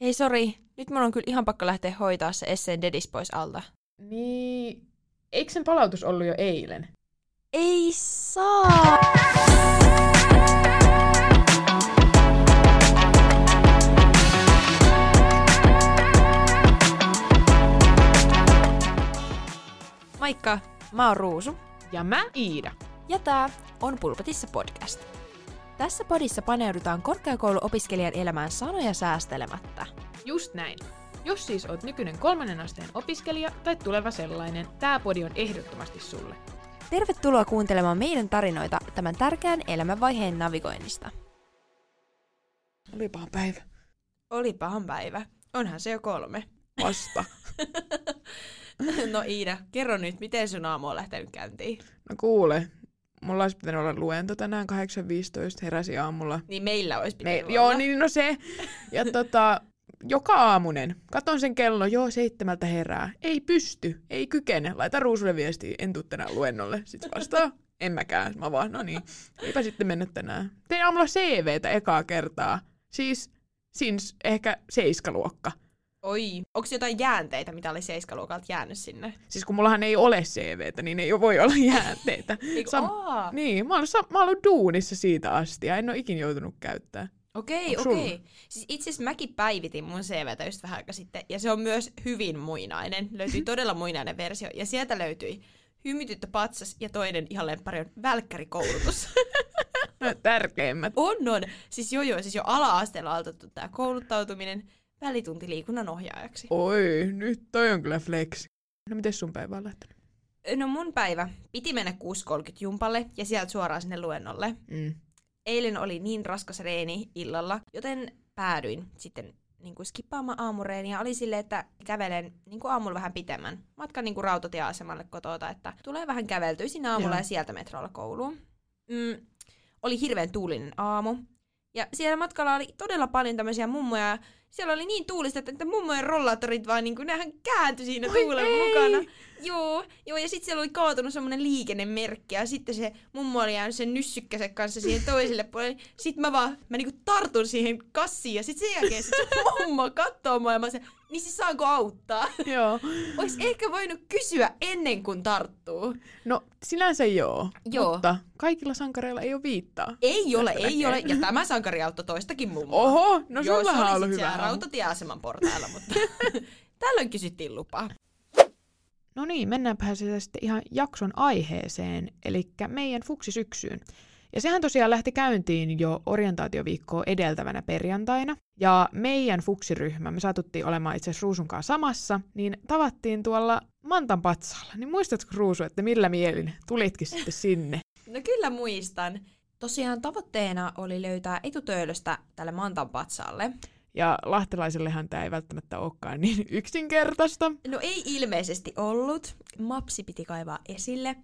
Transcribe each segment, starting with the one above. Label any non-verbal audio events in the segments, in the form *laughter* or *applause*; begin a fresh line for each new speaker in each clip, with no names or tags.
Hei sori, nyt mun on kyllä ihan pakko lähteä hoitaa se esseen dedis pois alta.
Niin, eikö sen palautus ollut jo eilen?
Ei saa! Moikka, mä oon Ruusu.
Ja mä Iida.
Ja tää on Pulpetissa podcast. Tässä podissa paneudutaan korkeakouluopiskelijan elämään sanoja säästelemättä.
Just näin. Jos siis oot nykyinen kolmannen asteen opiskelija tai tuleva sellainen, tää podi on ehdottomasti sulle.
Tervetuloa kuuntelemaan meidän tarinoita tämän tärkeän elämänvaiheen navigoinnista.
Olipahan päivä.
Olipahan päivä. Onhan se jo kolme.
Vasta. *laughs*
no Iida, kerro nyt, miten sun aamu on lähtenyt käyntiin?
No kuule, mulla olisi pitänyt olla luento tänään 8.15, heräsi aamulla.
Niin meillä olisi
Me,
pitänyt olla.
joo, niin no se. Ja *laughs* tota, joka aamunen. Katon sen kello, joo, seitsemältä herää. Ei pysty, ei kykene. Laita ruusulle viestiä, en tuu tänään luennolle. Sitten vastaa, en mäkään. Mä vaan, no niin, eipä sitten mennä tänään. Tein aamulla CVtä ekaa kertaa. Siis, siis ehkä seiskaluokka.
Oi, onko jotain jäänteitä, mitä oli seiskaluokalta jäänyt sinne?
Siis kun mullahan ei ole CVtä, niin ei voi olla jäänteitä. *laughs*
Eiku,
Sam- Niin, mä oon, mä oon ollut duunissa siitä asti ja en ole ikin joutunut käyttää.
okei,
Onks sulla?
okei. Siis itse asiassa mäkin päivitin mun CVtä just vähän aikaa sitten, ja se on myös hyvin muinainen. Löytyi *laughs* todella muinainen versio, ja sieltä löytyi hymytyttö patsas, ja toinen ihan lemppari on välkkärikoulutus. *laughs*
Tärkeimmät.
on, on. Siis joo, joo, siis jo ala-asteella aloitettu tämä kouluttautuminen välitunti liikunnan ohjaajaksi.
Oi, nyt toi on kyllä flex. No miten sun päivä on lähtenyt?
No mun päivä piti mennä 6.30 jumpalle ja sieltä suoraan sinne luennolle.
Mm.
Eilen oli niin raskas reeni illalla, joten päädyin sitten niin kuin skippaamaan aamureeniä. Oli silleen, että kävelen niin kuin aamulla vähän pitemmän matkan niin kuin rautatieasemalle kotota, että tulee vähän käveltyä sinne aamulla
Joo.
ja sieltä metrolla kouluun. Mm, oli hirveän tuulinen aamu. Ja siellä matkalla oli todella paljon tämmöisiä mummoja. ja Siellä oli niin tuulista, että mummojen rollaattorit vaan niin kuin, nehän kääntyi siinä
Oi
tuulen
ei!
mukana. Joo, joo, ja sitten siellä oli kaatunut semmoinen liikennemerkki, ja sitten se mummo oli jäänyt sen nyssykkäsen kanssa siihen toiselle puolelle. Sitten mä vaan, mä niinku tartun siihen kassiin, ja sitten sen jälkeen se mummo kattoo mua, ja mä se, niin siis saanko auttaa? *laughs*
Joo.
Ois ehkä voinut kysyä ennen kuin tarttuu.
No, sinänsä joo.
Joo.
Mutta kaikilla sankareilla ei ole viittaa.
Ei ole, ei ole, ja tämä sankari auttoi toistakin mummoa.
Oho, no
Joo, se
sullahan on ollut hyvä aamu.
rautatieaseman portailla, mutta *laughs* tällöin kysyttiin lupaa.
No niin, mennäänpä sitten ihan jakson aiheeseen, eli meidän fuksisyksyyn. Ja sehän tosiaan lähti käyntiin jo orientaatioviikkoa edeltävänä perjantaina. Ja meidän fuksiryhmä, me saatuttiin olemaan itse asiassa Ruusun kanssa samassa, niin tavattiin tuolla Mantan patsaalla. Niin muistatko Ruusu, että millä mielin tulitkin sitten *laughs* sinne?
No kyllä muistan. Tosiaan tavoitteena oli löytää etutöölöstä tälle Mantan patsaalle.
Ja lahtelaisellehan tämä ei välttämättä olekaan niin *laughs* yksinkertaista.
No ei ilmeisesti ollut. Mapsi piti kaivaa esille.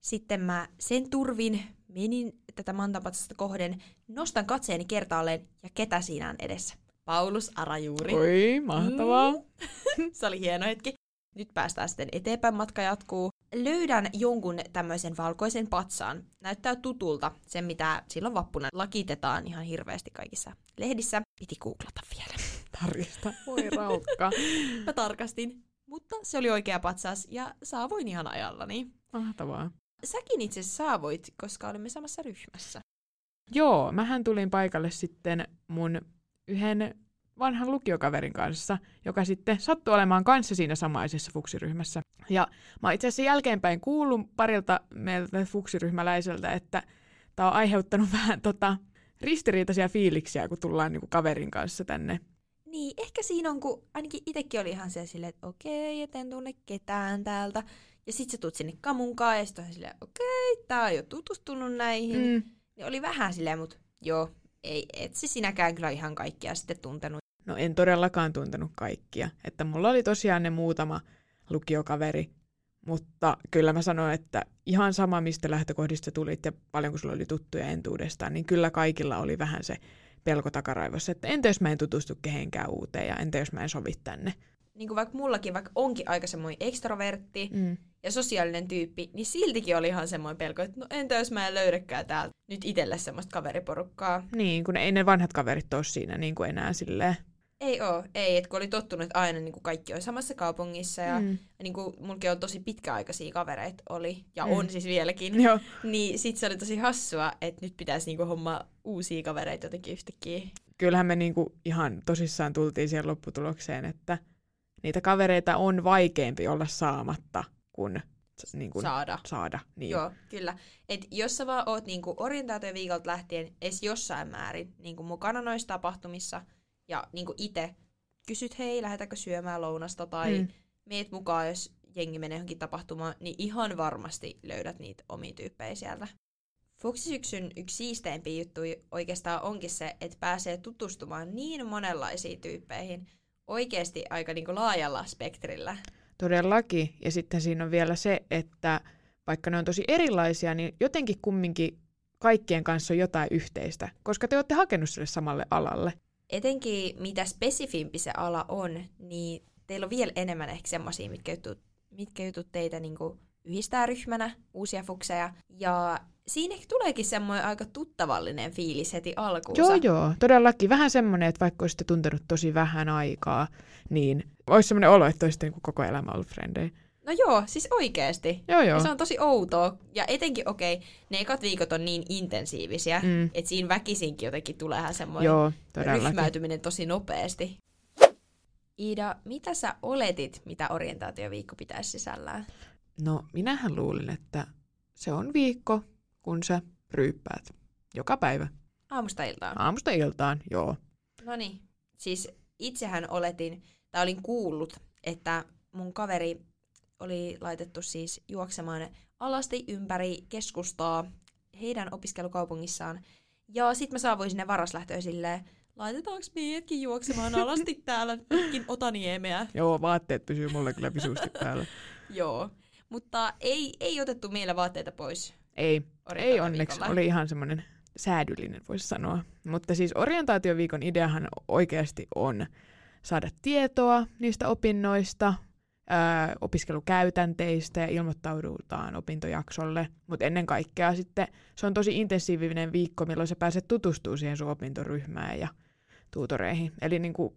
Sitten mä sen turvin menin tätä Mantan patsasta kohden, nostan katseeni kertaalleen ja ketä siinä on edessä? Paulus Arajuuri.
Oi, mahtavaa.
Mm. *laughs* Se oli hieno hetki. Nyt päästään sitten eteenpäin, matka jatkuu. Löydän jonkun tämmöisen valkoisen patsaan. Näyttää tutulta, sen mitä silloin vappuna lakitetaan ihan hirveästi kaikissa lehdissä. Piti googlata vielä. *laughs*
Tarkista. Voi *laughs* raukka.
Mä tarkastin, mutta se oli oikea patsas ja saavuin ihan ajallani.
Mahtavaa.
Säkin itse saavuit, koska olimme samassa ryhmässä.
Joo, mähän tulin paikalle sitten mun yhden vanhan lukiokaverin kanssa, joka sitten sattui olemaan kanssa siinä samaisessa fuksiryhmässä. Ja mä oon itse asiassa jälkeenpäin kuullut parilta meiltä fuksiryhmäläiseltä, että tää on aiheuttanut *laughs* vähän tota, ristiriitaisia fiiliksiä, kun tullaan niinku kaverin kanssa tänne.
Niin, ehkä siinä on, kun ainakin itsekin oli ihan se silleen, että okei, et en tunne ketään täältä. Ja sit sä tuut sinne kamunkaan ja sit on silleen, okei, tää on jo tutustunut näihin. Mm.
Mm.
Niin oli vähän silleen, mut joo, ei, et se sinäkään kyllä ihan kaikkia sitten tuntenut.
No en todellakaan tuntenut kaikkia. Että mulla oli tosiaan ne muutama lukiokaveri, mutta kyllä mä sanoin, että ihan sama mistä lähtökohdista tulit ja paljonko sulla oli tuttuja entuudestaan, niin kyllä kaikilla oli vähän se pelko takaraivossa, että entä jos mä en tutustu kehenkään uuteen ja entä jos mä en sovi tänne.
Niin kuin vaikka mullakin, vaikka onkin aika semmoinen ekstrovertti
Mm.
ja sosiaalinen tyyppi, niin siltikin oli ihan semmoinen pelko, että no entä jos mä en löydäkään täältä nyt itselle semmoista kaveriporukkaa.
Niin, kun ei ne vanhat kaverit ole siinä niin kuin enää silleen
Ei oo, ei, että kun oli tottunut, että aina niin kuin kaikki on samassa kaupungissa ja
Mm.
niin kuin mulkin on tosi pitkäaikaisia kavereita oli, ja
Mm.
on siis vieläkin,
Joo.
niin sit se oli tosi hassua, että nyt pitäisi niinku hommaa uusia kavereita jotenkin yhtäkkiä.
Kyllähän me niinku ihan tosissaan tultiin siihen lopputulokseen, että niitä kavereita on vaikeampi olla saamatta kuin, niin kuin
saada.
saada. Niin.
Joo, kyllä. Et jos sä vaan oot niinku orientaatioviikolta lähtien edes jossain määrin niinku mukana noissa tapahtumissa ja niinku itse kysyt, hei, lähdetäänkö syömään lounasta tai
Mm.
meet mukaan, jos jengi menee johonkin tapahtumaan, niin ihan varmasti löydät niitä omia tyyppejä sieltä. Fuksisyksyn yksi siisteimpiä juttuja oikeastaan onkin se, että pääsee tutustumaan niin monenlaisiin tyyppeihin oikeasti aika niinku laajalla spektrillä.
Todellakin. Ja sitten siinä on vielä se, että vaikka ne on tosi erilaisia, niin jotenkin kumminkin kaikkien kanssa on jotain yhteistä, koska te olette hakenut sille samalle alalle.
etenkin mitä spesifimpi se ala on, niin teillä on vielä enemmän ehkä semmoisia, mitkä jutut, mitkä jutut teitä niin yhdistää ryhmänä, uusia fukseja. Ja siinä ehkä tuleekin semmoinen aika tuttavallinen fiilis heti alkuunsa.
Joo, joo, todellakin. Vähän semmoinen, että vaikka olisitte tuntenut tosi vähän aikaa, niin olisi semmoinen olo, että olisitte niin koko elämä ollut frendejä.
No joo, siis oikeesti.
Joo, joo.
Ja se on tosi outoa. Ja etenkin, okei, okay, ne ekat viikot on niin intensiivisiä,
Mm.
mm. että siinä väkisinkin jotenkin tulee semmoinen
Joo, todellakin.
ryhmäytyminen tosi nopeasti. Iida, mitä sä oletit, mitä orientaatioviikko pitäisi sisällään?
No, minähän luulin, että se on viikko, kun sä ryyppäät joka päivä.
Aamusta iltaan.
Aamusta iltaan, joo.
No niin. Siis itsehän oletin, tai olin kuullut, että mun kaveri oli laitettu siis juoksemaan alasti ympäri keskustaa heidän opiskelukaupungissaan. Ja sit mä saavuin sinne varaslähtöön silleen, laitetaanko meidätkin juoksemaan alasti täällä pitkin Otaniemeä?
Joo, vaatteet pysyy mulle kyllä visusti päällä. *laughs*
Joo. Mutta ei, ei otettu meillä vaatteita pois.
Ei, ei onneksi. Oli ihan semmoinen säädyllinen, voisi sanoa. Mutta siis orientaatioviikon ideahan oikeasti on saada tietoa niistä opinnoista, ää, opiskelukäytänteistä ja ilmoittaudutaan opintojaksolle. Mutta ennen kaikkea sitten se on tosi intensiivinen viikko, milloin sä pääset tutustumaan siihen sun opintoryhmään ja tuutoreihin. Eli niinku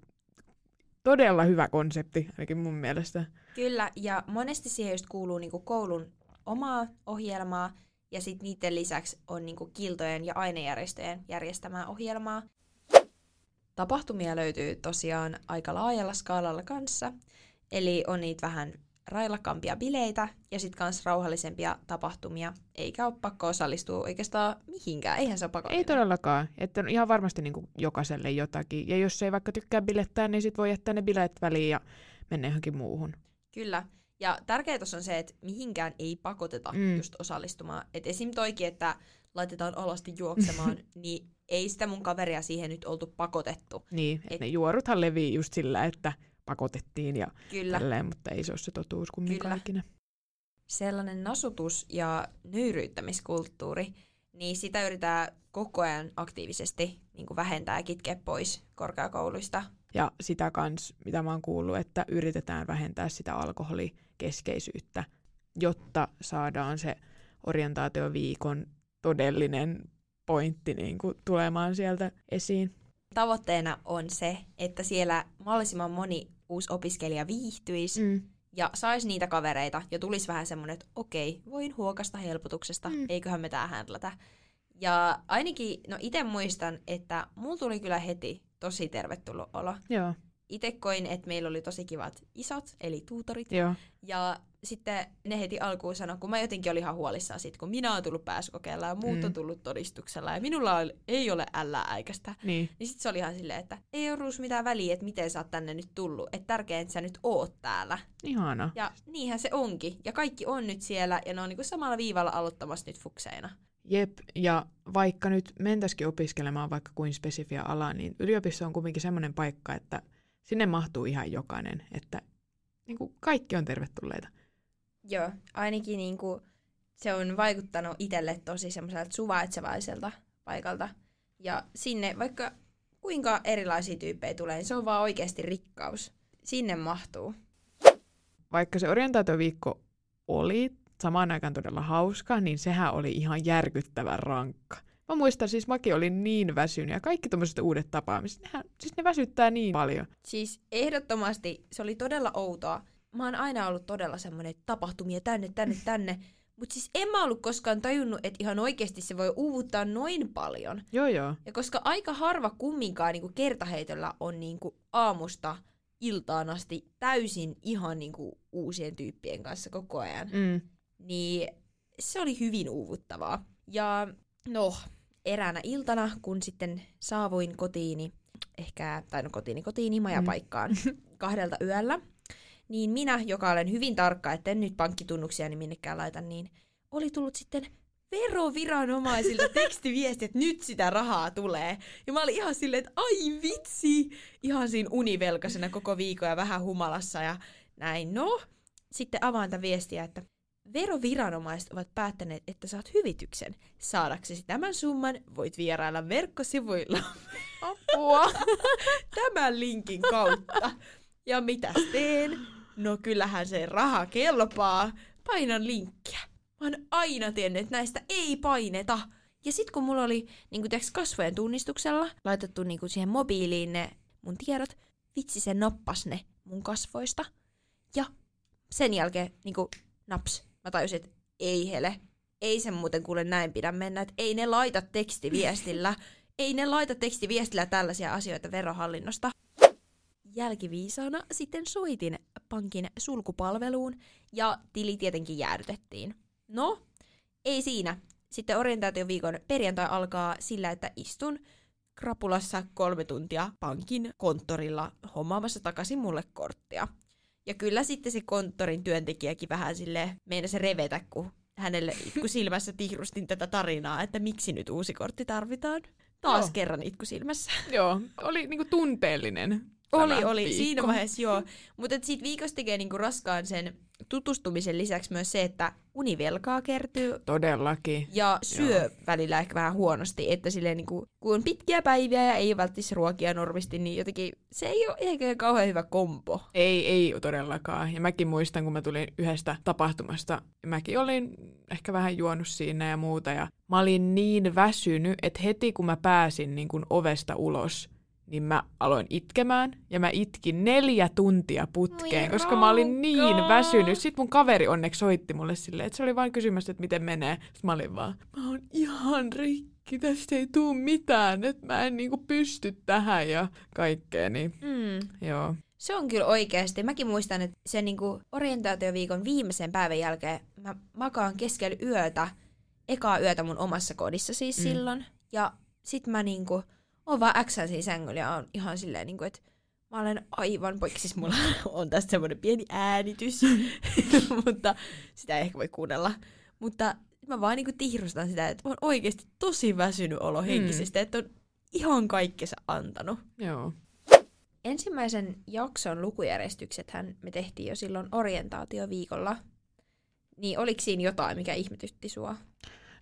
todella hyvä konsepti, ainakin mun mielestä.
Kyllä, ja monesti siihen just kuuluu niinku koulun omaa ohjelmaa, ja sitten niiden lisäksi on niinku kiltojen ja ainejärjestöjen järjestämää ohjelmaa. Tapahtumia löytyy tosiaan aika laajalla skaalalla kanssa, eli on niitä vähän railakampia bileitä ja sitten kans rauhallisempia tapahtumia, eikä ole pakko osallistua oikeastaan mihinkään, eihän se ole pakollinen.
Ei todellakaan. Että on ihan varmasti niin jokaiselle jotakin. Ja jos ei vaikka tykkää bilettää, niin sit voi jättää ne bileet väliin ja mennä johonkin muuhun.
Kyllä. Ja tärkeää tuossa on se, että mihinkään ei pakoteta
Mm.
just osallistumaan. Et esim. toikin, että laitetaan alasti juoksemaan, *laughs* niin ei sitä mun kaveria siihen nyt oltu pakotettu.
Niin, että
Et-
ne juoruthan levii just sillä, että pakotettiin ja
Kyllä.
tälleen, mutta ei se ole se totuus kumminkaan ikinä.
Sellainen nasutus- ja nöyryyttämiskulttuuri, niin sitä yritetään koko ajan aktiivisesti niin kuin vähentää ja kitkeä pois korkeakouluista.
Ja sitä kans, mitä mä oon kuullut, että yritetään vähentää sitä alkoholikeskeisyyttä, jotta saadaan se orientaatioviikon todellinen pointti niin kuin tulemaan sieltä esiin.
Tavoitteena on se, että siellä mahdollisimman moni uusi opiskelija viihtyisi
Mm.
ja saisi niitä kavereita ja tulisi vähän semmoinen, että okei, voin huokasta helpotuksesta,
Mm.
eiköhän me tää händlätä. Ja ainakin, no itse muistan, että mulla tuli kyllä heti tosi tervetullut olo.
Joo,
Itse koin, että meillä oli tosi kivat isot, eli tuutorit.
joo.
Ja sitten ne heti alkuun sanoi, kun mä jotenkin olin ihan huolissaan siitä, kun minä olen tullut pääsykokeella ja muut
Mm.
on tullut todistuksella ja minulla ei ole ällää äikästä.
Niin,
Niin sitten se oli ihan silleen, että ei ole Ruus mitään väliä, että miten sä oot tänne nyt tullut. Että tärkeää, että sä nyt oot täällä.
ihana.
Ja niinhän se onkin. Ja kaikki on nyt siellä ja ne on niinku samalla viivalla aloittamassa nyt fukseina.
Jep, ja vaikka nyt mentäisikin opiskelemaan vaikka kuin spesifiä alaa, niin yliopisto on kuitenkin semmoinen paikka, että sinne mahtuu ihan jokainen, että niin kuin kaikki on tervetulleita.
Joo, ainakin niinku se on vaikuttanut itselle tosi semmoiselta suvaitsevaiselta paikalta. Ja sinne, vaikka kuinka erilaisia tyyppejä tulee, niin se on vaan oikeasti rikkaus. Sinne mahtuu.
Vaikka se orientaatioviikko oli samaan aikaan todella hauska, niin sehän oli ihan järkyttävän rankka. Mä muistan siis, mäkin olin niin väsynyt ja kaikki tommoset uudet tapaamiset, nehän, siis ne väsyttää niin paljon.
Siis ehdottomasti se oli todella outoa. Mä oon aina ollut todella semmoinen tapahtumia tänne, tänne, tänne. Mutta siis en mä ollut koskaan tajunnut, että ihan oikeasti se voi uuvuttaa noin paljon.
Joo, joo.
Ja koska aika harva kumminkaan niinku kertaheitolla on niinku aamusta iltaan asti täysin ihan niinku uusien tyyppien kanssa koko ajan,
Mm.
Niin se oli hyvin uuvuttavaa. Ja no, eräänä iltana, kun sitten saavuin kotiini, ehkä, tai no kotiini kotiini, majapaikkaan *laughs* kahdelta yöllä, niin minä, joka olen hyvin tarkka, että en nyt pankkitunnuksia niin minnekään laita, niin oli tullut sitten veroviranomaisilta tekstiviesti, että nyt sitä rahaa tulee. Ja mä olin ihan silleen, että ai vitsi, ihan siinä univelkaisena koko viikon ja vähän humalassa ja näin. No, sitten avaan tätä viestiä, että veroviranomaiset ovat päättäneet, että saat hyvityksen. Saadaksesi tämän summan, voit vierailla verkkosivuilla
Apua. *laughs*
tämän linkin kautta. Ja mitäs teen? No kyllähän se raha kelpaa. Painan linkkiä. Mä oon aina tiennyt, että näistä ei paineta. Ja sit kun mulla oli niin tiiäks, kasvojen tunnistuksella laitettu niin siihen mobiiliin ne mun tiedot, vitsi se nappas ne mun kasvoista. Ja sen jälkeen niin naps, mä tajusin, että ei hele, ei se muuten kuule näin pidä mennä, että ei ne laita tekstiviestillä, *laughs* ei ne laita tekstiviestillä tällaisia asioita verohallinnosta. Jälkiviisaana sitten soitin pankin sulkupalveluun ja tili tietenkin jäädytettiin. No, ei siinä. Sitten orientaatioviikon perjantai alkaa sillä, että istun krapulassa kolme tuntia pankin konttorilla hommaamassa takaisin mulle korttia. Ja kyllä sitten se konttorin työntekijäkin vähän sille meinasi revetä, kun hänelle itku silmässä tihrustin tätä tarinaa, että miksi nyt uusi kortti tarvitaan. Taas
Joo.
kerran itku silmässä.
joo, oli niinku tunteellinen.
Oli, oli.
viikko.
Siinä vaiheessa joo. Mutta siitä viikosta tekee niinku raskaan sen tutustumisen lisäksi myös se, että univelkaa kertyy
Todellakin.
ja syö
Joo.
välillä ehkä vähän huonosti, että silleen niinku, kun on pitkiä päiviä ja ei välttämättä ruokia normisti, niin jotenkin se ei ole ehkä kauhean hyvä kompo.
Ei, ei todellakaan. Ja mäkin muistan, kun mä tulin yhdestä tapahtumasta, mäkin olin ehkä vähän juonut siinä ja muuta. Ja mä olin niin väsynyt, että heti kun mä pääsin niin kun ovesta ulos, niin mä aloin itkemään. Ja mä itkin neljä tuntia putkeen,
Voi
koska mä olin niin väsynyt. Sitten mun kaveri onneksi soitti mulle silleen, että se oli vain kysymässä, että miten menee. Sitten mä olin vaan, mä oon ihan rikki, tästä ei tuu mitään, että mä en niinku pysty tähän ja kaikkea. Niin
Mm.
joo.
Se on kyllä oikeasti. Mäkin muistan, että sen niinku orientaatioviikon viimeisen päivän jälkeen mä makaan keskellä yötä, ekaa yötä mun omassa kodissa siis
mm.
silloin. Ja sit mä niinku, oon vaan äksän siinä sängyllä ja on ihan silleen niinku, että mä olen aivan poikki. Siis mulla *laughs* on tästä semmoinen pieni äänitys, *laughs* mutta sitä ei ehkä voi kuunnella. Mutta mä vaan niinku tihrustan sitä, että mä oon oikeasti tosi väsynyt olo henkisesti, että on ihan kaikkensa antanut.
Joo.
Ensimmäisen jakson lukujärjestyksethän me tehtiin jo silloin orientaatioviikolla. Niin oliko siinä jotain, mikä ihmetytti sua?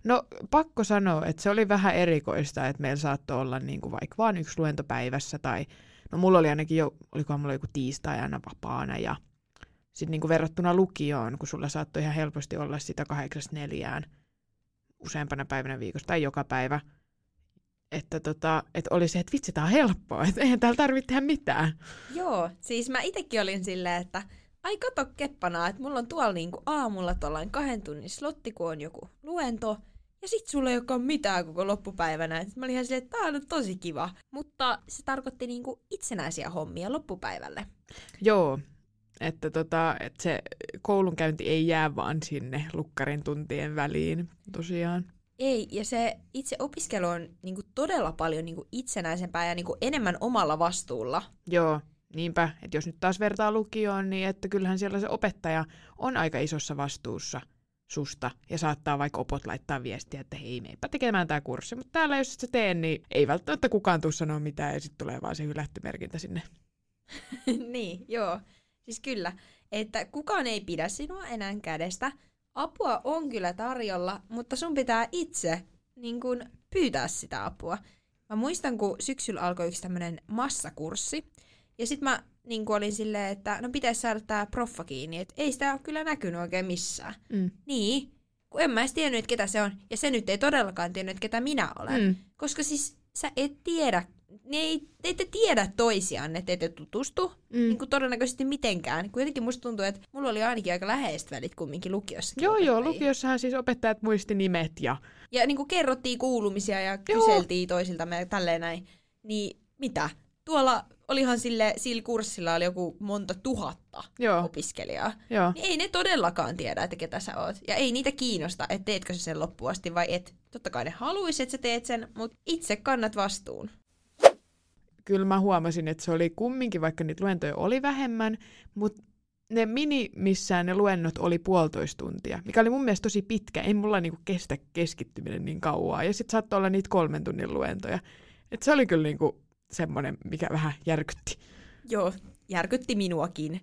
No pakko sanoa, että se oli vähän erikoista, että meillä saattoi olla niin kuin vaikka vain yksi luento päivässä tai no mulla oli ainakin jo, olikohan mulla joku tiistai aina vapaana ja sitten niin kuin verrattuna lukioon, kun sulla saattoi ihan helposti olla sitä kahdeksasta neljään useampana päivänä viikossa tai joka päivä, että tota, et oli se, että vitsi, tää on helppoa, että eihän täällä tarvitse tehdä mitään.
Joo, siis mä itekin olin silleen, että ai kato keppana, että mulla on tuolla niinku aamulla tuollainen kahden tunnin slotti, kun on joku luento, ja sit sulla ei olekaan mitään koko loppupäivänä. Et mä olin ihan silleen, että tää on tosi kiva. Mutta se tarkoitti niinku itsenäisiä hommia loppupäivälle.
Joo, että tota, et se koulunkäynti ei jää vaan sinne lukkarin tuntien väliin tosiaan.
Ei, ja se itse opiskelu on niinku todella paljon niinku itsenäisempää ja niinku enemmän omalla vastuulla.
Joo, niinpä, että jos nyt taas vertaa lukioon, niin että kyllähän siellä se opettaja on aika isossa vastuussa susta ja saattaa vaikka opot laittaa viestiä, että hei, meipä tekemään tämä kurssi. Mutta täällä jos et sä niin ei välttämättä kukaan tuu sanoa mitään ja sitten tulee vaan se hylättymerkintä sinne. *laughs*
niin, joo. Siis kyllä, että kukaan ei pidä sinua enää kädestä. Apua on kyllä tarjolla, mutta sun pitää itse niin kun, pyytää sitä apua. Mä muistan, kun syksyllä alkoi yksi tämmönen massakurssi. Ja sit mä niin kun olin silleen, että no pitäisi saada tää proffa kiinni, että ei sitä ole kyllä näkynyt oikein missään.
Mm.
Niin, kun en mä edes tiennyt, että ketä se on. Ja se nyt ei todellakaan tiennyt, että ketä minä olen.
Mm.
Koska siis sä et tiedä, ne ei, te ette tiedä toisiaan, että ette tutustu
Mm.
niin kuin todennäköisesti mitenkään. Kuitenkin musta tuntuu, että mulla oli ainakin aika läheiset välit kumminkin lukiossa.
Joo, joo, lukiossahan siis opettajat muisti nimet ja...
Ja niin kuin kerrottiin kuulumisia ja
Joo.
kyseltiin toisiltamme ja tälleen näin. Niin mitä? Tuolla olihan sille, sillä kurssilla oli joku monta tuhatta
Joo,
opiskelijaa.
joo.
Niin ei ne todellakaan tiedä, että ketä sä oot. Ja ei niitä kiinnosta, että teetkö sä sen loppuun asti vai et. Totta kai ne haluaisi, että sä teet sen, mutta itse kannat vastuun.
Kyllä mä huomasin, että se oli kumminkin, vaikka niitä luentoja oli vähemmän, mutta ne mini, missään ne luennot oli puolitoista tuntia, mikä oli mun mielestä tosi pitkä. Ei mulla niinku kestä keskittyminen niin kauaa. Ja sitten saattoi olla niitä kolmen tunnin luentoja. Et se oli kyllä niinku semmoinen, mikä vähän järkytti.
Joo, järkytti minuakin.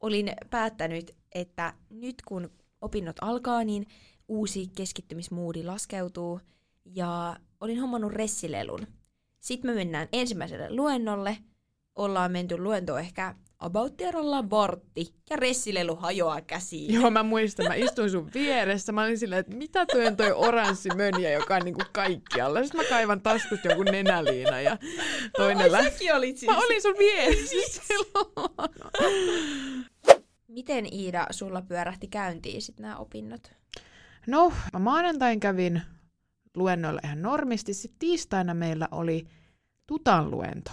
Olin päättänyt, että nyt kun opinnot alkaa, niin uusi keskittymismoodi laskeutuu ja olin hommannut ressilelun. Sitten me mennään ensimmäiselle luennolle. Ollaan menty luentoon ehkä about vartti ja ressilelu hajoaa käsiin.
Joo, mä muistan, mä istuin sun vieressä. Mä olin silleen, että mitä toi on toi oranssi mönjä, joka on niinku kaikkialla. Sitten mä kaivan taskusta jonkun nenäliina ja toinen lähti.
Säkin olit siis.
Mä olin sun vieressä silloin.
Miten Iida sulla pyörähti käyntiin sit nämä opinnot?
No, mä maanantain kävin luennoilla ihan normisti. Sitten tiistaina meillä oli tutan luento.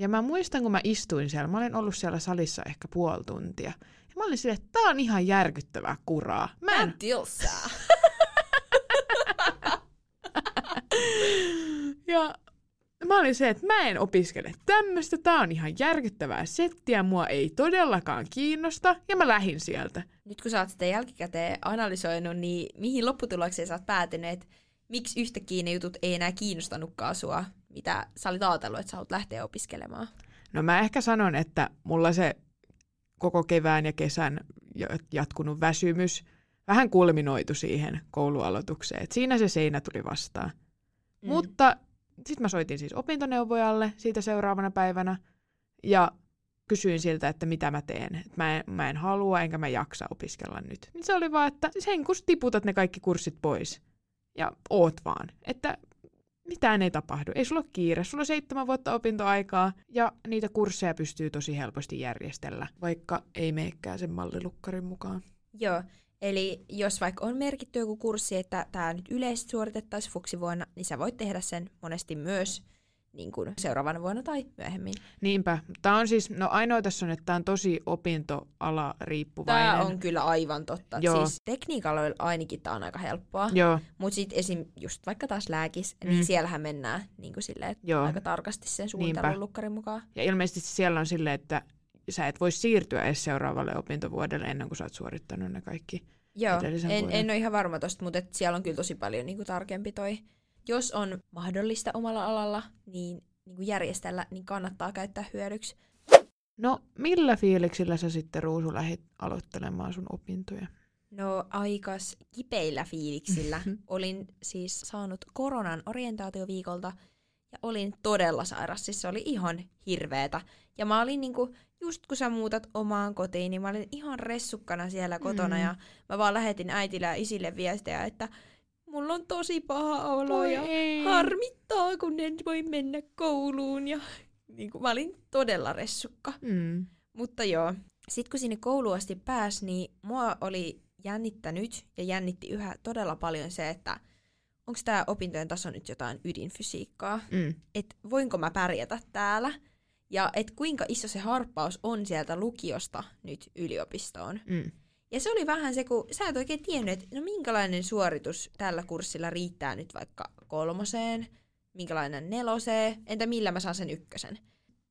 Ja mä muistan, kun mä istuin siellä, mä olin ollut siellä salissa ehkä puoli tuntia. Ja mä olin silleen, että tää on ihan järkyttävää kuraa. Mä en...
tilsaa. *laughs*
Ja mä olin se, että mä en opiskele tämmöistä, tää on ihan järkyttävää settiä, mua ei todellakaan kiinnosta, ja mä lähin sieltä.
Nyt kun sä oot sitä jälkikäteen analysoinut, niin mihin lopputulokseen sä oot päätynyt, että miksi yhtäkkiä ne jutut ei enää kiinnostanutkaan sua, mitä sä olit ajatellut, että sä haluat lähteä opiskelemaan?
No mä ehkä sanon, että mulla se koko kevään ja kesän ja- jatkunut väsymys vähän kulminoitu siihen koulualoitukseen. Et siinä se seinä tuli vastaan. Mm. Mutta sitten mä soitin siis opintoneuvojalle siitä seuraavana päivänä ja kysyin siltä, että mitä mä teen. Et mä, en, mä en halua enkä mä jaksa opiskella nyt. Niin se oli vaan, että sen kun tiputat ne kaikki kurssit pois ja oot vaan. Että mitään ei tapahdu. Ei sulla ole kiire. Sulla on seitsemän vuotta opintoaikaa ja niitä kursseja pystyy tosi helposti järjestellä, vaikka ei meekään sen mallilukkarin mukaan.
Joo, eli jos vaikka on merkitty joku kurssi, että tämä nyt yleisesti suoritettaisiin fuksivuonna, niin sä voit tehdä sen monesti myös niin kuin seuraavana vuonna tai myöhemmin.
Niinpä. Tämä on siis, no ainoa tässä on, että tämä on tosi opintoala riippuvainen.
Tämä on kyllä aivan totta.
Joo.
Siis tekniikalla ainakin tämä on aika helppoa.
Joo,
Mutta sitten esim. just vaikka taas lääkis,
Mm.
niin siellähän mennään niin kuin silleen,
joo.
aika tarkasti sen
Niinpä.
suunnittelun lukkarin mukaan.
Ja ilmeisesti siellä on silleen, että sä et voi siirtyä edes seuraavalle opintovuodelle ennen kuin sä oot suorittanut ne kaikki.
Joo, en,
vuoden.
en ole ihan varma tosta, mutta et siellä on kyllä tosi paljon niin kuin tarkempi toi. Jos on mahdollista omalla alalla niin, niin kuin järjestellä, niin kannattaa käyttää hyödyksi.
No, millä fiiliksillä sä sitten, Ruusu, lähdit aloittelemaan sun opintoja?
No aikas kipeillä fiiliksillä. *laughs* olin siis saanut koronan orientaatioviikolta ja olin todella sairas. Siis se oli ihan hirveetä. Ja mä olin niinku, just kun sä muutat omaan kotiin, niin mä olin ihan ressukkana siellä kotona
Mm.
ja mä vaan lähetin äitille ja isille viestejä, että mulla on tosi paha olo
Voi
ja
ei.
harmittaa, kun en voi mennä kouluun. Ja niin kuin, mä olin todella ressukka.
Mm.
Mutta joo, sitten kun sinne kouluun asti pääsi, niin mua oli jännittänyt ja jännitti yhä todella paljon se, että onko tämä opintojen taso nyt jotain ydinfysiikkaa,
Mm.
että voinko mä pärjätä täällä ja että kuinka iso se harppaus on sieltä lukiosta nyt yliopistoon.
Mm.
Ja se oli vähän se, kun sä et oikein tiennyt, että no minkälainen suoritus tällä kurssilla riittää nyt vaikka kolmoseen, minkälainen neloseen, entä millä mä saan sen ykkösen.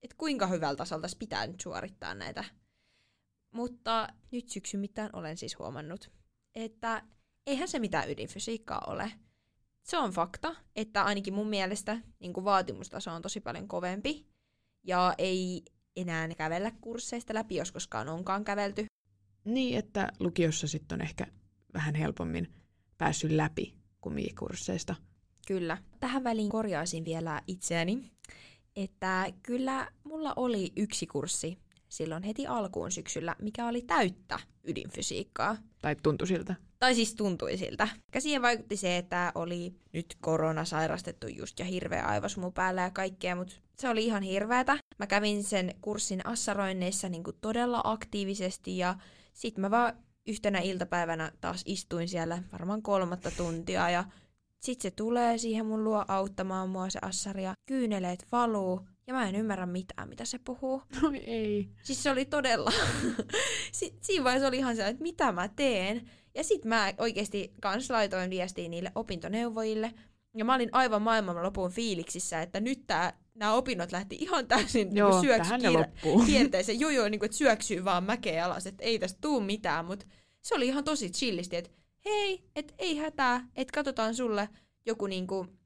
Että kuinka hyvältä tasolta pitää nyt suorittaa näitä. Mutta nyt syksyn mittaan olen siis huomannut, että eihän se mitään ydinfysiikkaa ole. Se on fakta, että ainakin mun mielestä niin vaatimustaso on tosi paljon kovempi ja ei enää kävellä kursseista läpi, jos koskaan onkaan kävelty.
Niin, että lukiossa sitten on ehkä vähän helpommin päässyt läpi kumikursseista.
Kyllä. Tähän väliin korjaisin vielä itseäni, että kyllä mulla oli yksi kurssi silloin heti alkuun syksyllä, mikä oli täyttä ydinfysiikkaa.
Tai tuntui siltä.
Tai siis tuntui siltä. Siihen vaikutti se, että oli nyt korona sairastettu just ja hirveä aivosmu päällä ja kaikkea, mutta se oli ihan hirveätä. Mä kävin sen kurssin assaroinneissa niin kuin todella aktiivisesti ja sit mä vaan yhtenä iltapäivänä taas istuin siellä varmaan kolmatta tuntia ja sit se tulee siihen mun luo auttamaan mua se assari ja kyyneleet valuu ja mä en ymmärrä mitään, mitä se puhuu.
No ei.
Siis se oli todella... *laughs* si- siinä vaiheessa oli ihan sellainen, että mitä mä teen. Ja sit mä oikeasti kans laitoin viestiä niille opintoneuvojille. Ja mä olin aivan maailman lopun fiiliksissä, että nyt tää, nämä opinnot lähti ihan täysin
Joo,
niin
loppuu. *laughs*
kierteeseen. Joo, joo, niin kuin, että syöksyy vaan mäkeä alas, että ei tästä tuu mitään. Mutta se oli ihan tosi chillisti, että hei, että ei hätää, että katsotaan sulle joku niin kuin,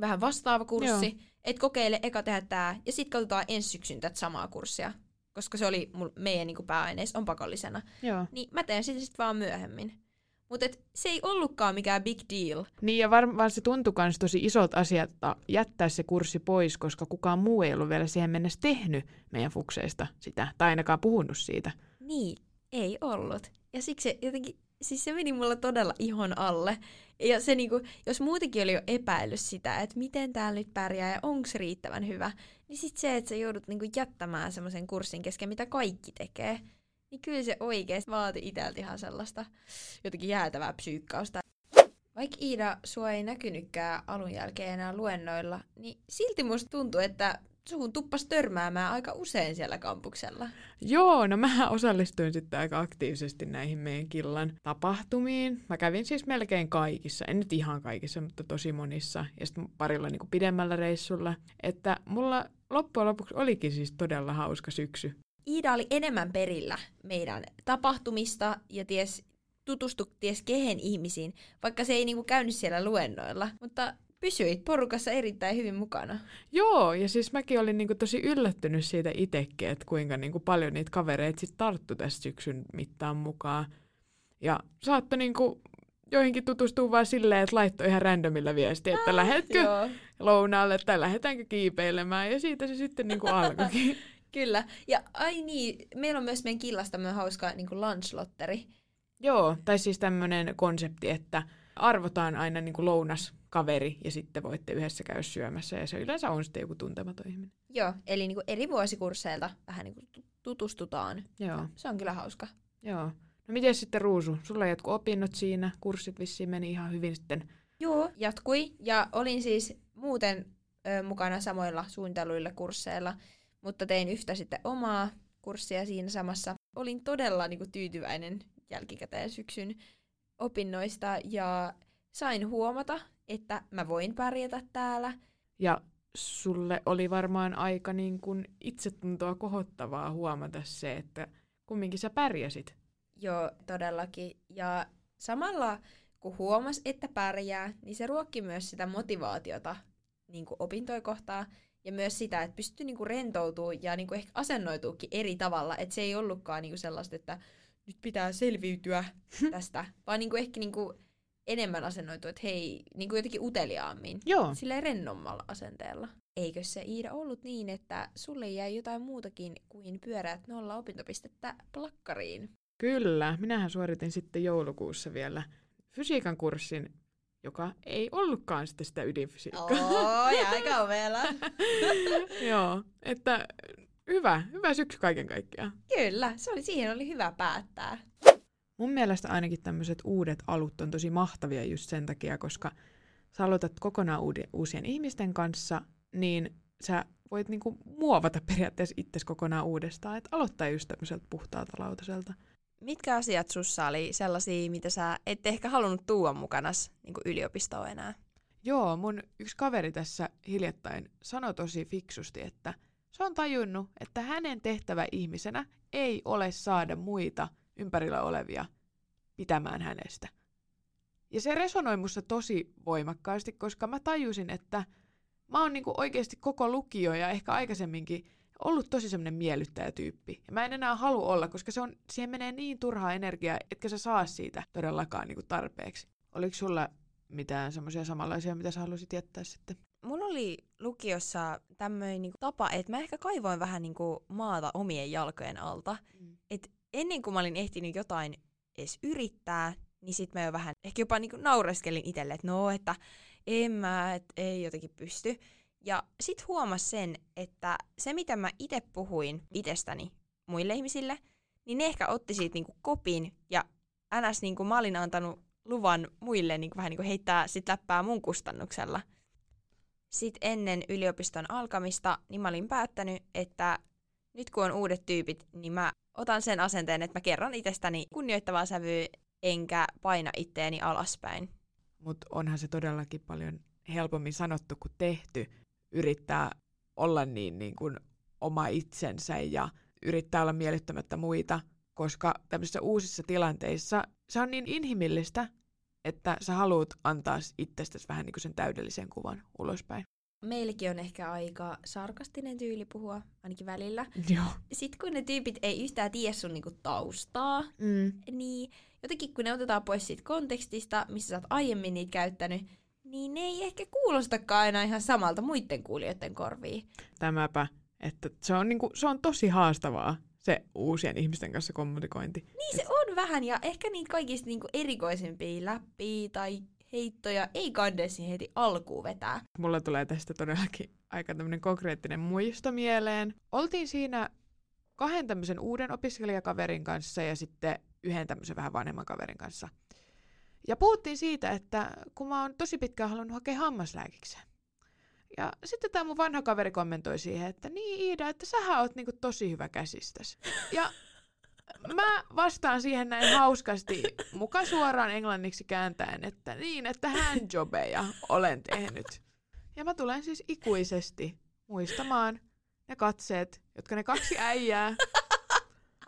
vähän vastaava kurssi.
Joo.
Että kokeile eka tehdä tää, ja sitten katsotaan ensi syksyn tätä samaa kurssia. Koska se oli mul, meidän niin pääaineissa, on pakollisena.
Joo.
Niin mä teen sitä sitten vaan myöhemmin. Mutta se ei ollutkaan mikään big deal.
Niin ja varmaan se tuntui myös tosi isot asiat jättää se kurssi pois, koska kukaan muu ei ollut vielä siihen mennessä tehnyt meidän fukseista sitä, tai ainakaan puhunut siitä.
Niin, ei ollut. Ja siksi se jotenkin, siis se meni mulla todella ihon alle. Ja se niinku, jos muutenkin oli jo epäillyt sitä, että miten täällä nyt pärjää ja onko se riittävän hyvä, niin sit se, että sä joudut niinku jättämään semmoisen kurssin kesken, mitä kaikki tekee, niin kyllä se oikeasti vaati itseltä ihan sellaista jotenkin jäätävää psyykkausta. Vaikka Iida, sua ei näkynytkään alun jälkeen enää luennoilla, niin silti musta tuntuu, että suhun tuppas törmäämään aika usein siellä kampuksella.
Joo, no mä osallistuin sitten aika aktiivisesti näihin meidän killan tapahtumiin. Mä kävin siis melkein kaikissa, en nyt ihan kaikissa, mutta tosi monissa. Ja sitten parilla niin kuin pidemmällä reissulla. Että mulla loppujen lopuksi olikin siis todella hauska syksy.
Iida oli enemmän perillä meidän tapahtumista ja ties, tutustu ties kehen ihmisiin, vaikka se ei niinku käynyt siellä luennoilla. Mutta pysyit porukassa erittäin hyvin mukana.
Joo, ja siis mäkin olin niinku tosi yllättynyt siitä itsekin, että kuinka niinku paljon niitä kavereita sitten tarttu tässä syksyn mittaan mukaan. Ja saattoi niinku joihinkin tutustua vaan silleen, että laittoi ihan randomilla viestiä, että lähetkö
Joo.
lounaalle tai lähdetäänkö kiipeilemään, ja siitä se sitten niinku *laughs* alkoikin.
Kyllä. Ja ai niin, meillä on myös meidän killasta myös hauska niin lunchlotteri.
Joo, tai siis tämmöinen konsepti, että arvotaan aina niinku lounas kaveri ja sitten voitte yhdessä käydä syömässä ja se yleensä on sitten joku tuntematon ihminen.
Joo, eli niin eri vuosikursseilta vähän niin tutustutaan.
Joo,
Se on kyllä hauska.
joo. No miten sitten Ruusu? Sulla jatkuu opinnot siinä, kurssit vissiin meni ihan hyvin sitten.
Joo, jatkui. Ja olin siis muuten ö, mukana samoilla suunnitelluilla kursseilla, mutta tein yhtä sitten omaa kurssia siinä samassa. Olin todella niin kuin, tyytyväinen jälkikäteen syksyn opinnoista ja sain huomata, että mä voin pärjätä täällä.
Ja sulle oli varmaan aika niin kuin itsetuntoa kohottavaa huomata se, että kumminkin sä pärjäsit.
Joo, todellakin. Ja samalla kun huomas, että pärjää, niin se ruokki myös sitä motivaatiota niin kuin opintoja kohtaan ja myös sitä, että pystyy niin kuin rentoutumaan ja niin kuin ehkä asennoituukin eri tavalla. Että se ei ollutkaan niin kuin sellaista, että nyt pitää selviytyä *laughs* tästä, vaan niin kuin ehkä niin kuin enemmän asennoitu, että hei, niin kuin jotenkin uteliaammin.
Joo.
Silleen rennommalla asenteella. Eikö se Iida ollut niin, että sulle jäi jotain muutakin kuin pyöräät nolla opintopistettä plakkariin?
Kyllä, minähän suoritin sitten joulukuussa vielä fysiikan kurssin, joka ei ollutkaan sitten sitä ydinfysiikkaa.
Ja *laughs* aika ovela. *laughs*
Joo, että hyvä, hyvä syksy kaiken kaikkiaan.
Kyllä, se oli, siihen oli hyvä päättää.
Mun mielestä ainakin tämmöiset uudet alut on tosi mahtavia just sen takia, koska sä aloitat kokonaan uuden, uusien ihmisten kanssa, niin sä voit niinku muovata periaatteessa itsesi kokonaan uudestaan, että aloittaa just tämmöiseltä puhtaalta lautaselta.
Mitkä asiat sussa oli sellaisia, mitä sä et ehkä halunnut tuua mukanas niin yliopistoon enää?
Joo, mun yksi kaveri tässä hiljattain sanoi tosi fiksusti, että se on tajunnut, että hänen tehtävä ihmisenä ei ole saada muita ympärillä olevia pitämään hänestä. Ja se resonoi musta tosi voimakkaasti, koska mä tajusin, että mä oon niinku oikeasti koko lukio ja ehkä aikaisemminkin ollut tosi semmoinen miellyttäjätyyppi. Ja mä en enää halua olla, koska se on, siihen menee niin turhaa energiaa, etkä sä saa siitä todellakaan niinku tarpeeksi. Oliko sulla mitään semmoisia samanlaisia, mitä sä halusit jättää sitten?
Mulla oli lukiossa tämmöinen niinku tapa, että mä ehkä kaivoin vähän niinku maata omien jalkojen alta.
Mm.
Et ennen kuin mä olin ehtinyt jotain edes yrittää,
niin sit mä jo vähän ehkä jopa niinku naureskelin itselle, että no, että en mä, et ei jotenkin pysty. Ja sit huomas sen, että se mitä mä itse puhuin itsestäni muille ihmisille, niin ne ehkä otti siitä niinku kopin ja ns. Niinku mä olin antanut luvan muille niinku vähän niinku heittää sit läppää mun kustannuksella. Sitten ennen yliopiston alkamista, niin mä olin päättänyt, että nyt kun on uudet tyypit, niin mä otan sen asenteen, että mä kerron itsestäni kunnioittavaa sävyä, enkä paina itteeni alaspäin.
Mutta onhan se todellakin paljon helpommin sanottu kuin tehty yrittää olla niin, niin kuin oma itsensä ja yrittää olla miellyttämättä muita, koska tämmöisissä uusissa tilanteissa se on niin inhimillistä, että sä haluat antaa itsestäsi vähän niin kuin sen täydellisen kuvan ulospäin.
Meilläkin on ehkä aika sarkastinen tyyli puhua, ainakin välillä.
Joo.
Sitten kun ne tyypit ei yhtään tiedä sun niinku taustaa,
Mm.
niin jotenkin kun ne otetaan pois siitä kontekstista, missä sä oot aiemmin niitä käyttänyt, niin ne ei ehkä kuulostakaan aina ihan samalta muiden kuulijoiden korviin.
Tämäpä, että se on, niin kuin, se on tosi haastavaa, se uusien ihmisten kanssa kommunikointi.
Niin se on vähän, ja ehkä niitä kaikista niinku erikoisempia läppiä tai heittoja ei kannesi heti alkuun vetää.
Mulla tulee tästä todellakin aika tämmöinen konkreettinen muisto mieleen. Oltiin siinä kahden tämmöisen uuden opiskelijakaverin kanssa ja sitten yhden tämmöisen vähän vanhemman kaverin kanssa. Ja puhuttiin siitä, että kun mä oon tosi pitkään halunnut hakea hammaslääkikseen. Ja sitten tämä mun vanha kaveri kommentoi siihen, että niin Iida, että sähän oot niinku tosi hyvä käsistäs. Ja mä vastaan siihen näin hauskasti, muka suoraan englanniksi kääntäen, että niin, että handjobeja olen tehnyt. Ja mä tulen siis ikuisesti muistamaan ne katseet, jotka ne kaksi äijää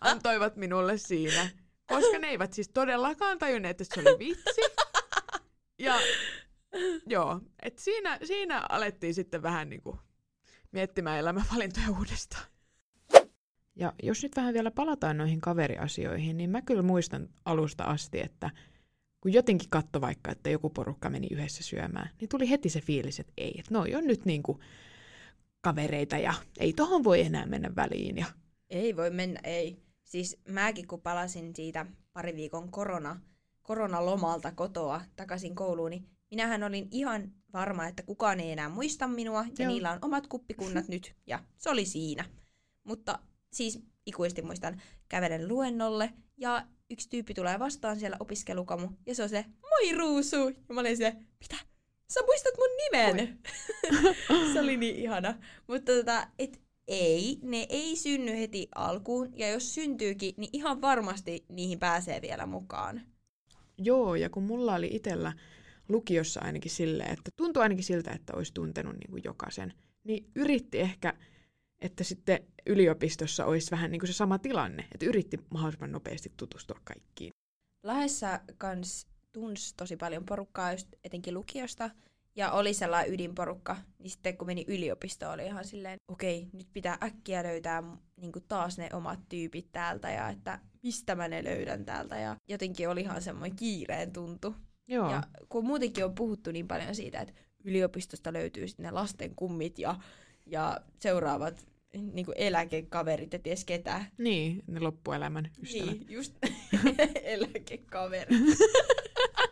antoivat minulle siinä. Koska ne eivät siis todellakaan tajunneet, että se oli vitsi. Ja joo, et siinä, siinä alettiin sitten vähän niinku miettimään elämänvalintoja uudestaan. Ja jos nyt vähän vielä palataan noihin kaveriasioihin, niin mä kyllä muistan alusta asti, että kun jotenkin katto vaikka, että joku porukka meni yhdessä syömään, niin tuli heti se fiilis, että ei, että noi on nyt niinku kavereita ja ei tohon voi enää mennä väliin. Ja
Ei voi mennä, ei. Siis mäkin kun palasin siitä pari viikon korona, koronalomalta kotoa takaisin kouluun, niin minähän olin ihan varma, että kukaan ei enää muista minua ja
Joo.
niillä on omat kuppikunnat nyt ja se oli siinä. Mutta siis ikuisesti muistan kävelen luennolle ja yksi tyyppi tulee vastaan siellä opiskelukamu ja se on se, moi Ruusu! Ja mä olin se, mitä? Sä muistat mun nimen! *laughs* se oli niin ihana. Mutta tota, et ei, ne ei synny heti alkuun, ja jos syntyykin, niin ihan varmasti niihin pääsee vielä mukaan.
Joo, ja kun mulla oli itellä lukiossa ainakin sille, että tuntui ainakin siltä, että olisi tuntenut niin kuin jokaisen, niin yritti ehkä, että sitten yliopistossa olisi vähän niin kuin se sama tilanne, että yritti mahdollisimman nopeasti tutustua kaikkiin.
Lahdessa kans tunsi tosi paljon porukkaa, just etenkin lukiosta, ja oli sellainen ydinporukka, niin sitten kun meni yliopistoon, oli ihan silleen, okei, nyt pitää äkkiä löytää niin taas ne omat tyypit täältä, ja että mistä mä ne löydän täältä, ja jotenkin oli ihan semmoinen kiireen tuntu.
Joo,
Ja kun muutenkin on puhuttu niin paljon siitä, että yliopistosta löytyy sitten ne lasten kummit ja, ja seuraavat niin kuin eläkekaverit ja ties ketä.
niin, ne loppuelämän ystävät.
Niin, just *laughs* eläkekaverit. *laughs*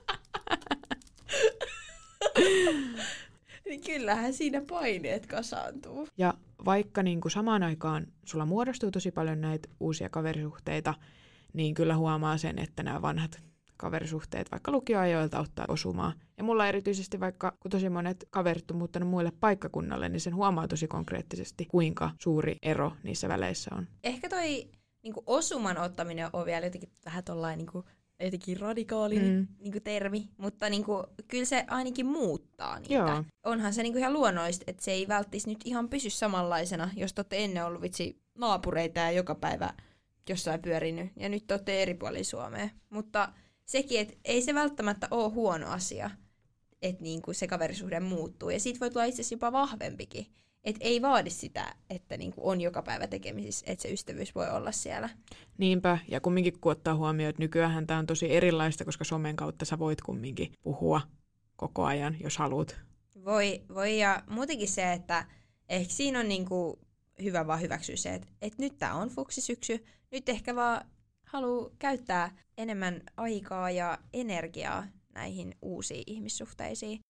niin kyllähän siinä paineet kasaantuu.
Ja vaikka niin kuin samaan aikaan sulla muodostuu tosi paljon näitä uusia kaverisuhteita, niin kyllä huomaa sen, että nämä vanhat kaverisuhteet vaikka lukioajoilta ottaa osumaa. Ja mulla erityisesti vaikka, kun tosi monet kaverit on muuttanut muille paikkakunnalle, niin sen huomaa tosi konkreettisesti, kuinka suuri ero niissä väleissä on.
Ehkä toi niin kuin osuman ottaminen on vielä jotenkin vähän tollain niin jotenkin radikaali Mm. niin kuin termi, mutta niin kuin, kyllä se ainakin muuttaa niitä.
Joo.
Onhan se niin kuin ihan luonnollista, että se ei välttis nyt ihan pysy samanlaisena, jos te olette ennen ollut vitsi naapureita ja joka päivä jossain pyörinyt, ja nyt te olette eri puolilla Suomea. Mutta sekin, että ei se välttämättä ole huono asia, että niin kuin se kaverisuhde muuttuu, ja siitä voi tulla itse asiassa jopa vahvempikin. Että ei vaadi sitä, että niin kuin on joka päivä tekemisissä, että se ystävyys voi olla siellä.
Niinpä, ja kumminkin kun ottaa huomioon, että nykyään tämä on tosi erilaista, koska somen kautta sä voit kumminkin puhua koko ajan, jos haluat.
Voi, voi ja muutenkin se, että ehkä siinä on niinku hyvä vaan hyväksyä se, että, että nyt tämä on fuksisyksy, nyt ehkä vaan haluaa käyttää enemmän aikaa ja energiaa näihin uusiin ihmissuhteisiin.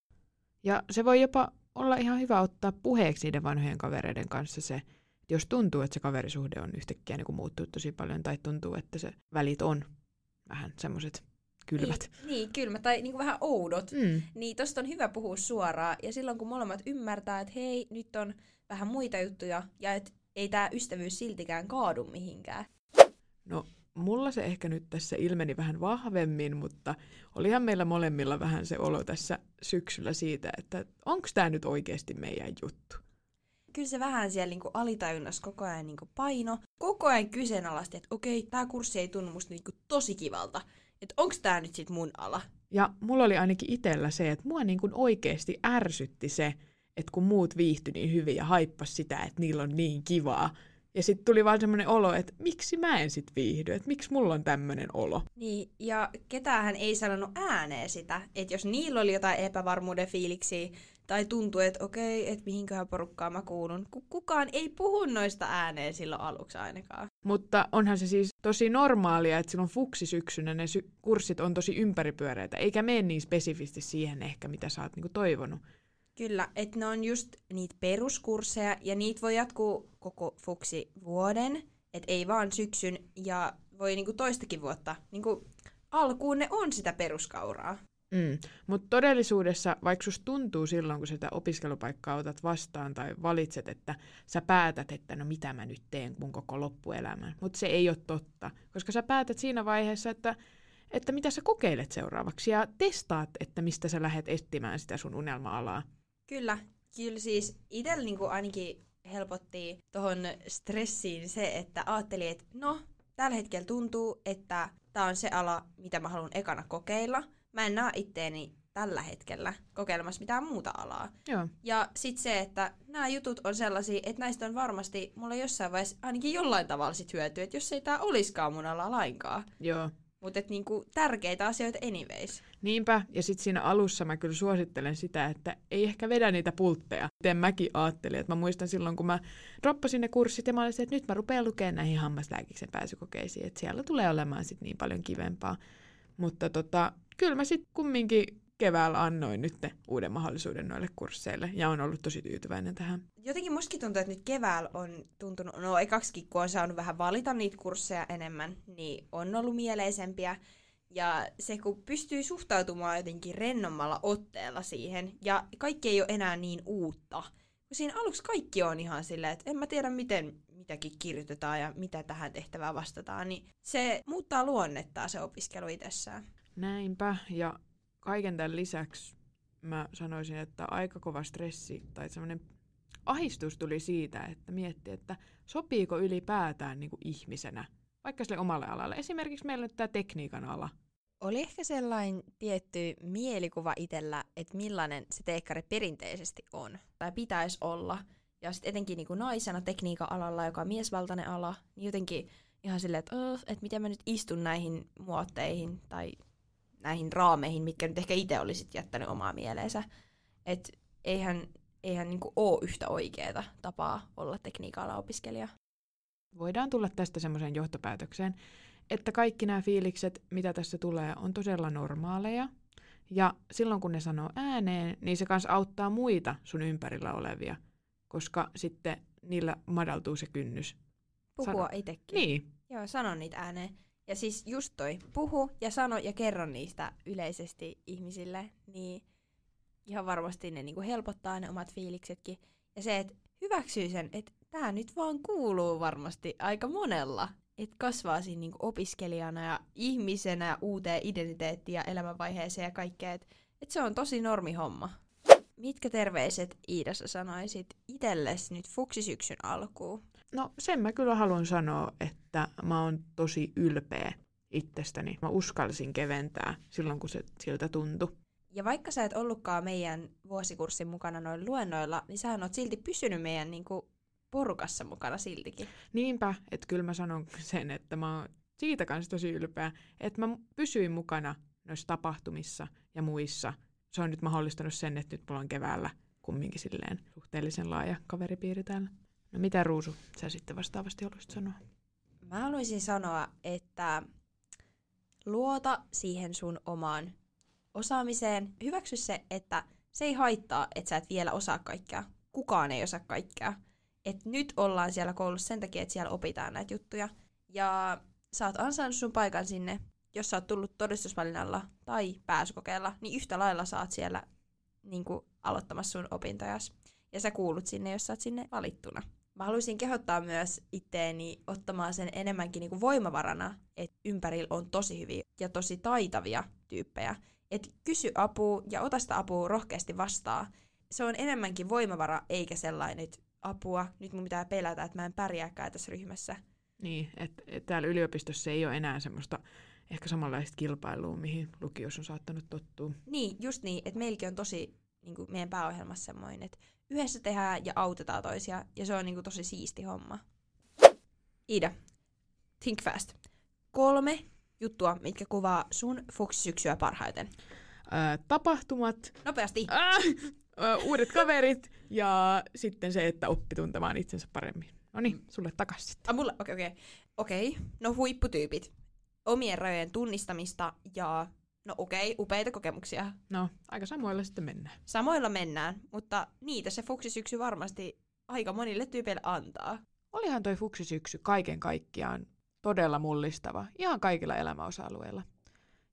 Ja se voi jopa olla ihan hyvä ottaa puheeksi niiden vanhojen kavereiden kanssa se, että jos tuntuu, että se kaverisuhde on yhtäkkiä niin muuttunut tosi paljon, tai tuntuu, että se välit on vähän semmoiset kylmät.
Niin, niin kylmät tai niin kuin vähän oudot.
Mm.
Niin tosta on hyvä puhua suoraan. Ja silloin kun molemmat ymmärtää, että hei, nyt on vähän muita juttuja, ja että ei tämä ystävyys siltikään kaadu mihinkään.
No, mulla se ehkä nyt tässä ilmeni vähän vahvemmin, mutta olihan meillä molemmilla vähän se olo tässä syksyllä siitä, että onko tämä nyt oikeasti meidän juttu.
Kyllä se vähän siellä niinku alitajunnassa koko ajan niinku paino. Koko ajan kyseenalaisti, että okei, tämä kurssi ei tunnu musta niinku tosi kivalta. Että onko tämä nyt sit mun ala?
Ja mulla oli ainakin itsellä se, että mua niin kuin oikeasti ärsytti se, että kun muut viihtyi niin hyvin ja haippas sitä, että niillä on niin kivaa. Ja sitten tuli vaan semmoinen olo, että miksi mä en sit viihdy, että miksi mulla on tämmöinen olo.
Niin, ja ketään ei sanonut ääneen sitä, että jos niillä oli jotain epävarmuuden fiiliksiä, tai tuntuu, että okei, että mihinköhän porukkaan mä kuulun. Kukaan ei puhu noista ääneen silloin aluksi ainakaan.
Mutta onhan se siis tosi normaalia, että silloin fuksisyksynä ne sy- kurssit on tosi ympäripyöreitä, eikä mene niin spesifisti siihen ehkä, mitä sä oot niinku toivonut.
Kyllä, että ne on just niitä peruskursseja, ja niitä voi jatkuu koko fuksi vuoden, että ei vaan syksyn, ja voi niinku toistakin vuotta. Niinku alkuun ne on sitä peruskauraa.
Mm. Mutta todellisuudessa, vaikka susta tuntuu silloin, kun sitä opiskelupaikkaa otat vastaan tai valitset, että sä päätät, että no mitä mä nyt teen mun koko loppuelämän, mutta se ei ole totta, koska sä päätät siinä vaiheessa, että, että mitä sä kokeilet seuraavaksi ja testaat, että mistä sä lähdet etsimään sitä sun unelma-alaa.
Kyllä, kyllä siis itsellä niinku ainakin helpotti tuohon stressiin se, että ajattelin, että no, tällä hetkellä tuntuu, että tämä on se ala, mitä mä haluan ekana kokeilla – mä en näe itteeni tällä hetkellä kokeilemassa mitään muuta alaa.
Joo.
Ja sitten se, että nämä jutut on sellaisia, että näistä on varmasti mulla jossain vaiheessa ainakin jollain tavalla sit hyötyä, että jos ei tämä olisikaan mun ala lainkaan.
Joo.
Mutta niinku tärkeitä asioita anyways.
Niinpä, ja sitten siinä alussa mä kyllä suosittelen sitä, että ei ehkä vedä niitä pultteja. Miten mäkin ajattelin, että mä muistan silloin, kun mä droppasin ne kurssit, ja mä olin että nyt mä rupean lukemaan näihin hammaslääkiksen pääsykokeisiin, että siellä tulee olemaan sitten niin paljon kivempaa. Mutta tota, kyllä mä sitten kumminkin keväällä annoin nyt uuden mahdollisuuden noille kursseille ja on ollut tosi tyytyväinen tähän.
Jotenkin mustakin tuntuu, että nyt keväällä on tuntunut, no ekaksikin kun on saanut vähän valita niitä kursseja enemmän, niin on ollut mieleisempiä. Ja se, kun pystyy suhtautumaan jotenkin rennommalla otteella siihen, ja kaikki ei ole enää niin uutta. Kun siinä aluksi kaikki on ihan silleen, että en mä tiedä miten mitäkin kirjoitetaan ja mitä tähän tehtävään vastataan, niin se muuttaa luonnettaa se opiskelu itsessään.
Näinpä, ja kaiken tämän lisäksi mä sanoisin, että aika kova stressi tai semmoinen ahistus tuli siitä, että mietti, että sopiiko ylipäätään niin kuin ihmisenä, vaikka sille omalle alalle. Esimerkiksi meillä on tämä tekniikan ala.
Oli ehkä sellainen tietty mielikuva itsellä, että millainen se teekkari perinteisesti on, tai pitäisi olla. Ja sitten etenkin niin kuin naisena tekniikan alalla, joka on miesvaltainen ala, niin jotenkin ihan silleen, että, oh, että miten mä nyt istun näihin muotteihin tai näihin raameihin, mitkä nyt ehkä itse olisit jättänyt omaa mieleensä. Että eihän, eihän niinku ole yhtä oikeaa tapaa olla tekniikalla opiskelija.
Voidaan tulla tästä semmoiseen johtopäätökseen, että kaikki nämä fiilikset, mitä tässä tulee, on todella normaaleja. Ja silloin kun ne sanoo ääneen, niin se kanssa auttaa muita sun ympärillä olevia, koska sitten niillä madaltuu se kynnys.
Puhua sano. itsekin.
Niin.
Joo, sano niitä ääneen. Ja siis just toi, puhu ja sano ja kerro niistä yleisesti ihmisille, niin ihan varmasti ne niinku helpottaa ne omat fiiliksetkin. Ja se, että hyväksyy sen, että tämä nyt vaan kuuluu varmasti aika monella. Että kasvaa siinä niinku opiskelijana ja ihmisenä ja uuteen identiteettiin ja elämänvaiheeseen ja kaikkea. Että et se on tosi normi homma. Mitkä terveiset Iidassa sanoisit itsellesi nyt fuksisyksyn alkuun?
No sen mä kyllä haluan sanoa, että mä oon tosi ylpeä itsestäni. Mä uskalsin keventää silloin, kun se siltä tuntui.
Ja vaikka sä et ollutkaan meidän vuosikurssin mukana noilla luennoilla, niin sä oot silti pysynyt meidän niin kuin, porukassa mukana siltikin.
Niinpä, että kyllä mä sanon sen, että mä oon siitä kanssa tosi ylpeä, että mä pysyin mukana noissa tapahtumissa ja muissa. Se on nyt mahdollistanut sen, että nyt mulla on keväällä kumminkin silleen suhteellisen laaja kaveripiiri täällä. No mitä Ruusu, sä sitten vastaavasti haluaisit sanoa?
Mä haluaisin sanoa, että luota siihen sun omaan osaamiseen. Hyväksy se, että se ei haittaa, että sä et vielä osaa kaikkea. Kukaan ei osaa kaikkea. Et nyt ollaan siellä koulussa sen takia, että siellä opitaan näitä juttuja. Ja sä oot ansainnut sun paikan sinne. Jos sä oot tullut todistusvalinnalla tai pääsykokeella, niin yhtä lailla saat siellä niin kuin, aloittamassa sun opintojas. Ja sä kuulut sinne, jos sä oot sinne valittuna. Mä haluaisin kehottaa myös itteeni ottamaan sen enemmänkin niin kuin voimavarana, että ympärillä on tosi hyviä ja tosi taitavia tyyppejä. Et kysy apua ja ota sitä apua rohkeasti vastaan. Se on enemmänkin voimavara, eikä sellainen, että apua, nyt mun pitää pelätä, että mä en pärjääkään tässä ryhmässä.
Niin, että et täällä yliopistossa ei ole enää semmoista ehkä samanlaista kilpailua, mihin lukiossa on saattanut tottua.
Niin, just niin, että meilläkin on tosi niin kuin meidän pääohjelmassa semmoinen, että yhdessä tehdään ja autetaan toisia, ja se on niin kuin tosi siisti homma. Ida, think fast. Kolme juttua, mitkä kuvaa sun fuksisyksyä parhaiten.
Ää, tapahtumat,
Nopeasti.
ää, ää, uudet kaverit ja sitten se, että oppi tuntemaan itsensä paremmin. No niin, sulle takas sitten.
Ah, mulla, okei, okay, okei. Okay. Okei, okay. no huipputyypit. Omien rajojen tunnistamista ja, no okei, okay, upeita kokemuksia.
No, aika samoilla sitten mennään.
Samoilla mennään, mutta niitä se fuksisyksy varmasti aika monille tyypeille antaa.
Olihan toi fuksisyksy kaiken kaikkiaan todella mullistava, ihan kaikilla elämäosa-alueilla.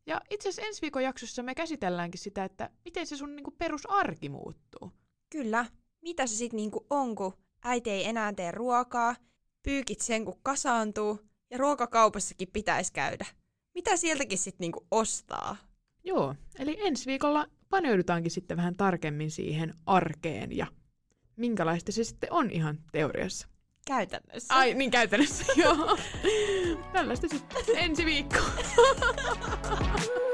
Ja itse asiassa ensi viikon jaksossa me käsitelläänkin sitä, että miten se sun niinku perusarki muuttuu.
Kyllä. Mitä se sitten niinku on, kun äiti ei enää tee ruokaa, pyykit sen kun kasaantuu ja ruokakaupassakin pitäisi käydä. Mitä sieltäkin sitten niinku ostaa?
Joo, eli ensi viikolla paneudutaankin sitten vähän tarkemmin siihen arkeen ja minkälaista se sitten on ihan teoriassa.
Käytännössä.
Ai, niin käytännössä, *laughs* joo. Tällaista sitten ensi viikko. *laughs*